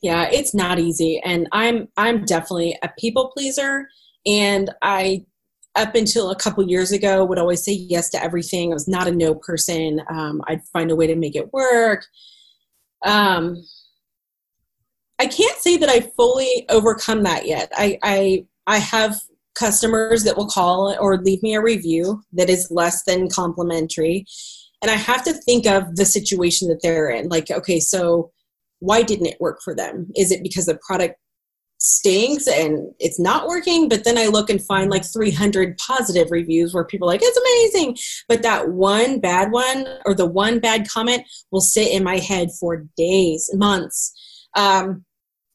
yeah, it's not easy, and I'm I'm definitely a people pleaser, and I up until a couple years ago would always say yes to everything. I was not a no person. Um, I'd find a way to make it work. Um, I can't say that I fully overcome that yet. I, I I have customers that will call or leave me a review that is less than complimentary, and I have to think of the situation that they're in. Like, okay, so why didn't it work for them? Is it because the product stinks and it's not working but then i look and find like 300 positive reviews where people are like it's amazing. But that one bad one or the one bad comment will sit in my head for days months. Um,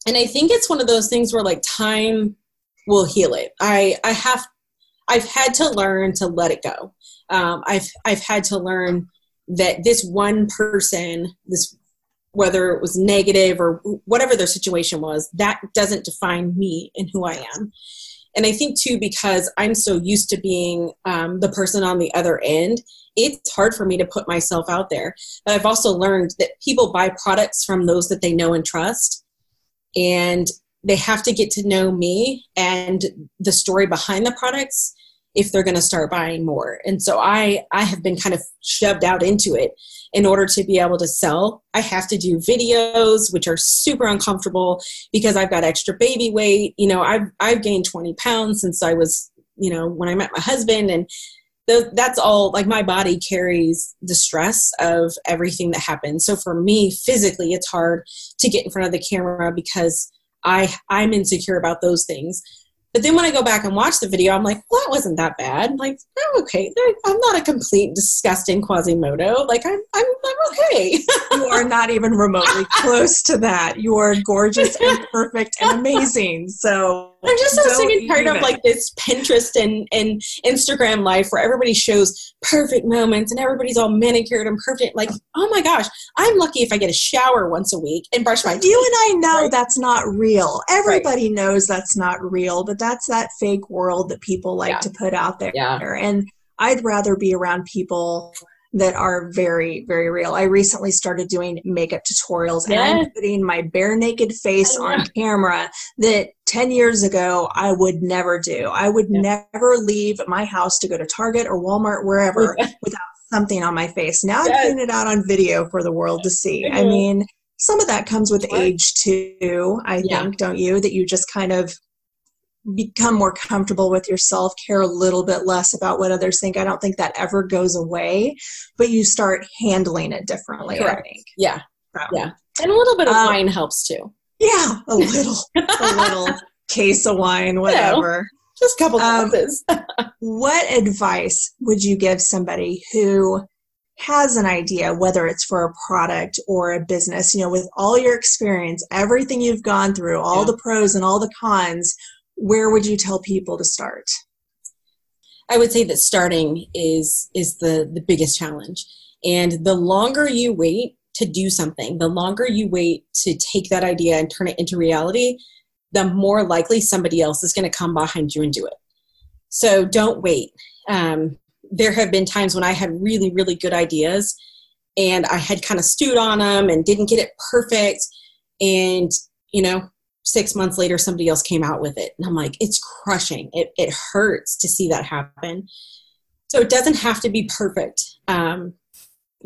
and i think it's one of those things where like time will heal it. I i have i've had to learn to let it go. Um, i've i've had to learn that this one person this whether it was negative or whatever their situation was, that doesn't define me and who I am. And I think too, because I'm so used to being um, the person on the other end, it's hard for me to put myself out there. But I've also learned that people buy products from those that they know and trust. And they have to get to know me and the story behind the products if they're going to start buying more. And so I I have been kind of shoved out into it in order to be able to sell. I have to do videos which are super uncomfortable because I've got extra baby weight. You know, I've I've gained 20 pounds since I was, you know, when I met my husband and that's all like my body carries the stress of everything that happens. So for me physically it's hard to get in front of the camera because I I'm insecure about those things. But then when I go back and watch the video, I'm like, well, that wasn't that bad. Like, I'm okay. I'm not a complete disgusting Quasimodo. Like, I'm, I'm, I'm okay. (laughs) you are not even remotely close to that. You are gorgeous and perfect and amazing. So I'm just so sick and tired of like this Pinterest and, and Instagram life where everybody shows perfect moments and everybody's all manicured and perfect. Like, oh my gosh, I'm lucky if I get a shower once a week and brush my teeth. You and I know right? that's not real. Everybody right. knows that's not real, but that's that fake world that people like yeah. to put out there. Yeah. And I'd rather be around people that are very, very real. I recently started doing makeup tutorials and I'm putting my bare naked face on camera that 10 years ago I would never do. I would yeah. never leave my house to go to Target or Walmart, wherever, (laughs) without something on my face. Now I'm putting it out on video for the world to see. Mm-hmm. I mean, some of that comes with age too, I yeah. think, don't you? That you just kind of become more comfortable with yourself, care a little bit less about what others think. I don't think that ever goes away, but you start handling it differently, Correct. I think. Yeah. So, yeah. And a little bit of um, wine helps too. Yeah, a (laughs) little. a little case of wine, whatever. just a couple um, (laughs) what advice would you give somebody who has an idea, whether it's for a product or a business, you know, with all your experience, everything you've gone through, all yeah. the pros and all the cons, where would you tell people to start? I would say that starting is is the the biggest challenge. And the longer you wait to do something, the longer you wait to take that idea and turn it into reality, the more likely somebody else is going to come behind you and do it. So don't wait. Um, there have been times when I had really, really good ideas and I had kind of stewed on them and didn't get it perfect. And, you know, six months later somebody else came out with it. And i'm like it's crushing. It, it hurts to see that happen. So it doesn't have to be perfect. Um,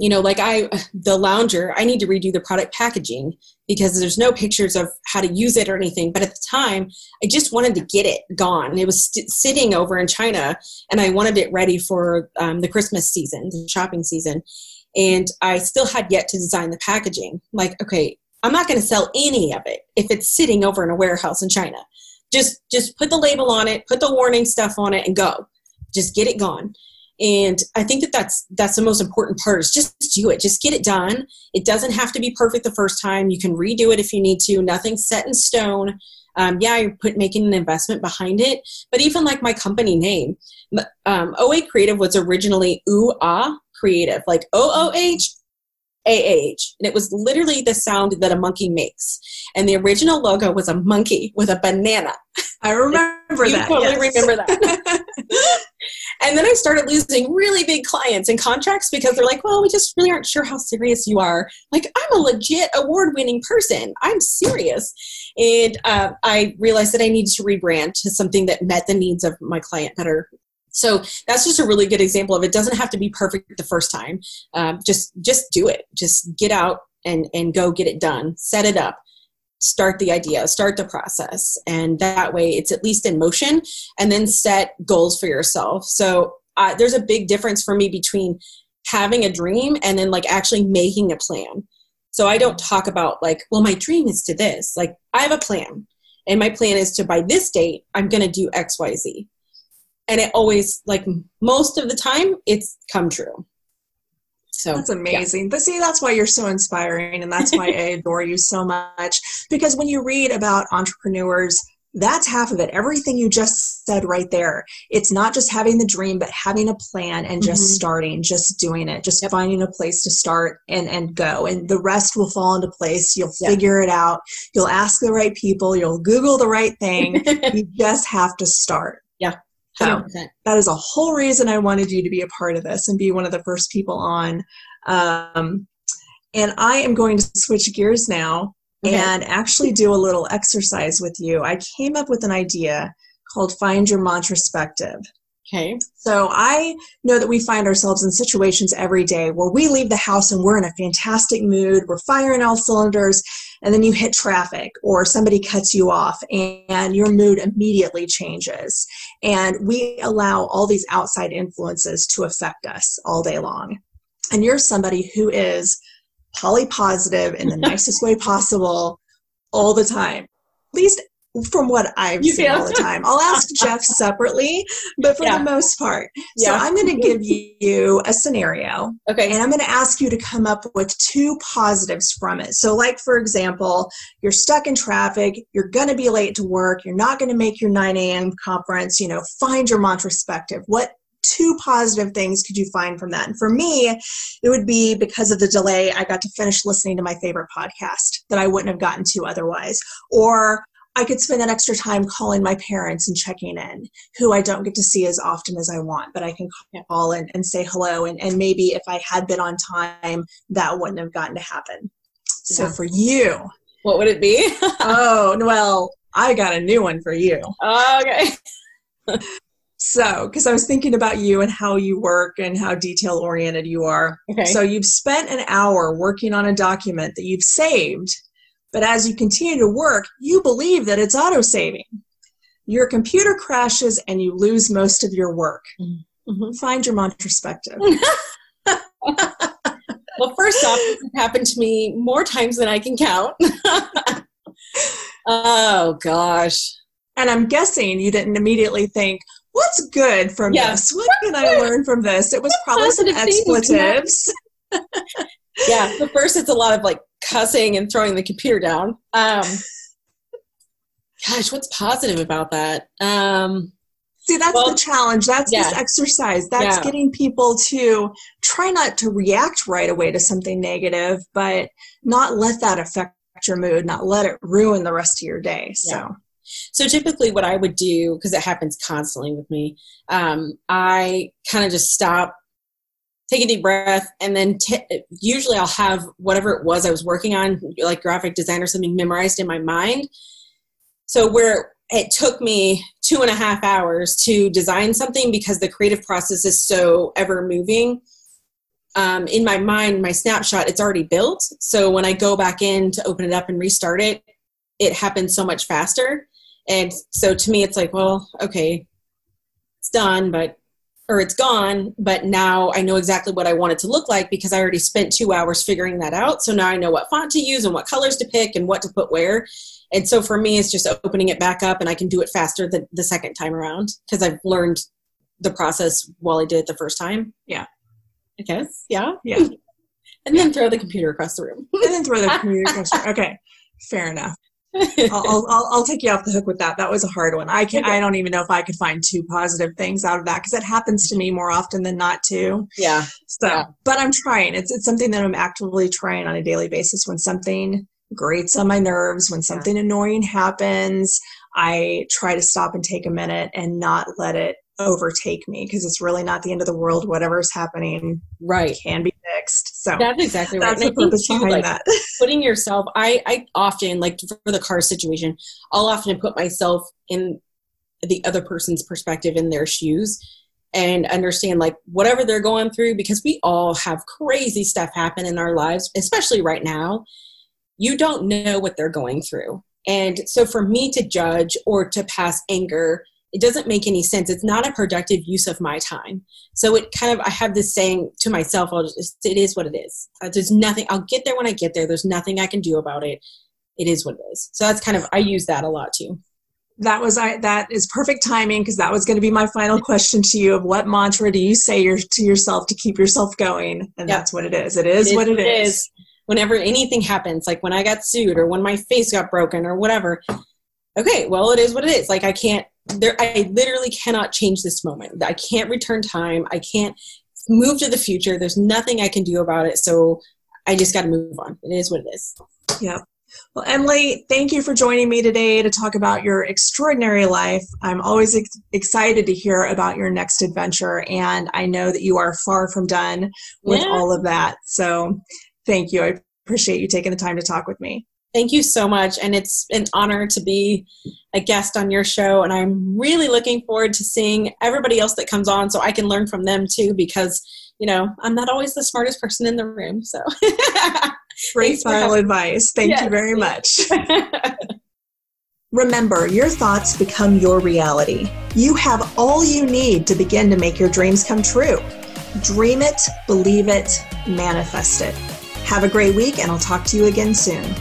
you know like i the lounger i need to redo the product packaging because there's no pictures of how to use it or anything. But at the time i just wanted to get it gone. It was st- sitting over in china and i wanted it ready for um, the christmas season the shopping season. And i still had yet to design the packaging. Like okay I'm not going to sell any of it if it's sitting over in a warehouse in China. Just just put the label on it, put the warning stuff on it, and go. Just get it gone. And I think that that's that's the most important part is just do it. Just get it done. It doesn't have to be perfect the first time. You can redo it if you need to. Nothing's set in stone. Um, yeah, you're put, making an investment behind it. But even like my company name, um, OA Creative was originally Ooh Ah Creative, like O O H AH. And it was literally the sound that a monkey makes. And the original logo was a monkey with a banana. (laughs) I remember you that. totally yes. remember that. (laughs) and then I started losing really big clients and contracts because they're like, well, we just really aren't sure how serious you are. Like, I'm a legit award winning person. I'm serious. And uh, I realized that I needed to rebrand to something that met the needs of my client better so that's just a really good example of it doesn't have to be perfect the first time. Um, just just do it. Just get out and and go get it done. Set it up. Start the idea. Start the process. And that way it's at least in motion and then set goals for yourself. So uh, there's a big difference for me between having a dream and then like actually making a plan. So i don't talk about like well my dream is to this. Like i have a plan. And my plan is to by this date i'm going to do xyz and it always like most of the time it's come true so that's amazing. Yeah. But see, that's why you're so inspiring, and that's why I (laughs) adore you so much. Because when you read about entrepreneurs, that's half of it. Everything you just said right there. It's not just having the dream, but having a plan and just mm-hmm. starting, just doing it, just yep. finding a place to start and and go. And the rest will fall into place. You'll figure it out. You'll ask the right people. You'll Google the right thing. (laughs) you just have to start. So that is a whole reason I wanted you to be a part of this and be one of the first people on. Um, and I am going to switch gears now okay. and actually do a little exercise with you. I came up with an idea called Find Your Mantraspective. Okay. So I know that we find ourselves in situations every day where we leave the house and we're in a fantastic mood, we're firing all cylinders, and then you hit traffic or somebody cuts you off and your mood immediately changes. And we allow all these outside influences to affect us all day long. And you're somebody who is poly positive in the (laughs) nicest way possible all the time. At least from what I've you seen all the time. I'll ask Jeff (laughs) separately, but for yeah. the most part. So. I'm going to give you a scenario. Okay. And I'm going to ask you to come up with two positives from it. So, like, for example, you're stuck in traffic, you're going to be late to work, you're not going to make your 9 a.m. conference, you know, find your Mantraspective. What two positive things could you find from that? And for me, it would be because of the delay, I got to finish listening to my favorite podcast that I wouldn't have gotten to otherwise. Or I could spend that extra time calling my parents and checking in, who I don't get to see as often as I want, but I can call and, and say hello. And, and maybe if I had been on time, that wouldn't have gotten to happen. So yeah. for you, what would it be? (laughs) oh, well, I got a new one for you. okay. so, because I was thinking about you and how you work and how detail oriented you are. Okay. So, you've spent an hour working on a document that you've saved but as you continue to work, you believe that it's auto saving. Your computer crashes and you lose most of your work. Mm-hmm. Find your Mantraspective. (laughs) well, first off, this has happened to me more times than I can count. (laughs) oh, gosh. And I'm guessing you didn't immediately think, what's good from yeah. this? What can I learn from this? It was probably some expletives. (laughs) yeah, so first it's a lot of like cussing and throwing the computer down. Um, (laughs) gosh, what's positive about that? Um, See, that's well, the challenge. That's yeah. this exercise. That's yeah. getting people to try not to react right away to something negative, but not let that affect your mood, not let it ruin the rest of your day. So. Yeah. So typically, what I would do because it happens constantly with me, um, I kind of just stop take a deep breath and then t- usually i'll have whatever it was i was working on like graphic design or something memorized in my mind. So where it took me two and a half hours to design something because the creative process is so ever moving um, in my mind my snapshot it's already built. So when i go back in to open it up and restart it it happens so much faster. And so to me it's like well okay it's done but or it's gone, but now I know exactly what I want it to look like because I already spent two hours figuring that out. So now I know what font to use and what colors to pick and what to put where. And so for me, it's just opening it back up and I can do it faster the, the second time around because I've learned the process while I did it the first time. Yeah. I guess. Yeah. Yeah. (laughs) and then throw the computer across the room. and then throw the (laughs) computer across the room. Okay. Fair enough. I'll, I'll, I'll take you off the hook with that. That was a hard one. I can okay. I don't even know if I could find two positive things out of that because it happens to me more often than not too. Yeah. So, yeah. but I'm trying. It's it's something that I'm actively trying on a daily basis. When something grates on my nerves, when something yeah. annoying happens, I try to stop and take a minute and not let it overtake me because it's really not the end of the world. Whatever's happening, right, can be fixed. So that's exactly right. That's and the purpose too, behind like, that. (laughs) putting yourself, I, I often like for the car situation, I'll often put myself in the other person's perspective in their shoes and understand like whatever they're going through because we all have crazy stuff happen in our lives, especially right now. You don't know what they're going through. And so for me to judge or to pass anger it doesn't make any sense. It's not a productive use of my time. So it kind of i have this saying to myself I'll just, it is what it is. Uh, there's nothing i'll get there when i get there. There's nothing i can do about it. It is what it is. So that's kind of i use that a lot too. That was I, that is perfect timing because that was going to be my final question to you of what mantra do you say your, to yourself to keep yourself going? And yep. that's what it is. It is, it is what it, it is. is. Whenever anything happens like when i got sued or when my face got broken or whatever okay well it is what it is. Like i can't there i literally cannot change this moment. I can't return time. I can't move to the future. There's nothing i can do about it. So i just got to move on. It is what it is. Yeah. Well emily thank you for joining me today to talk about your extraordinary life. I'm always ex- excited to hear about your next adventure and i know that you are far from done with yeah. all of that. So thank you. I appreciate you taking the time to talk with me Thank you so much. And it's an honor to be a guest on your show. And I'm really looking forward to seeing everybody else that comes on so I can learn from them too, because, you know, I'm not always the smartest person in the room. So (laughs) great final advice. Thank yes. you very much. (laughs) Remember, your thoughts become your reality. You have all you need to begin to make your dreams come true. Dream it, believe it, manifest it. Have a great week, and I'll talk to you again soon.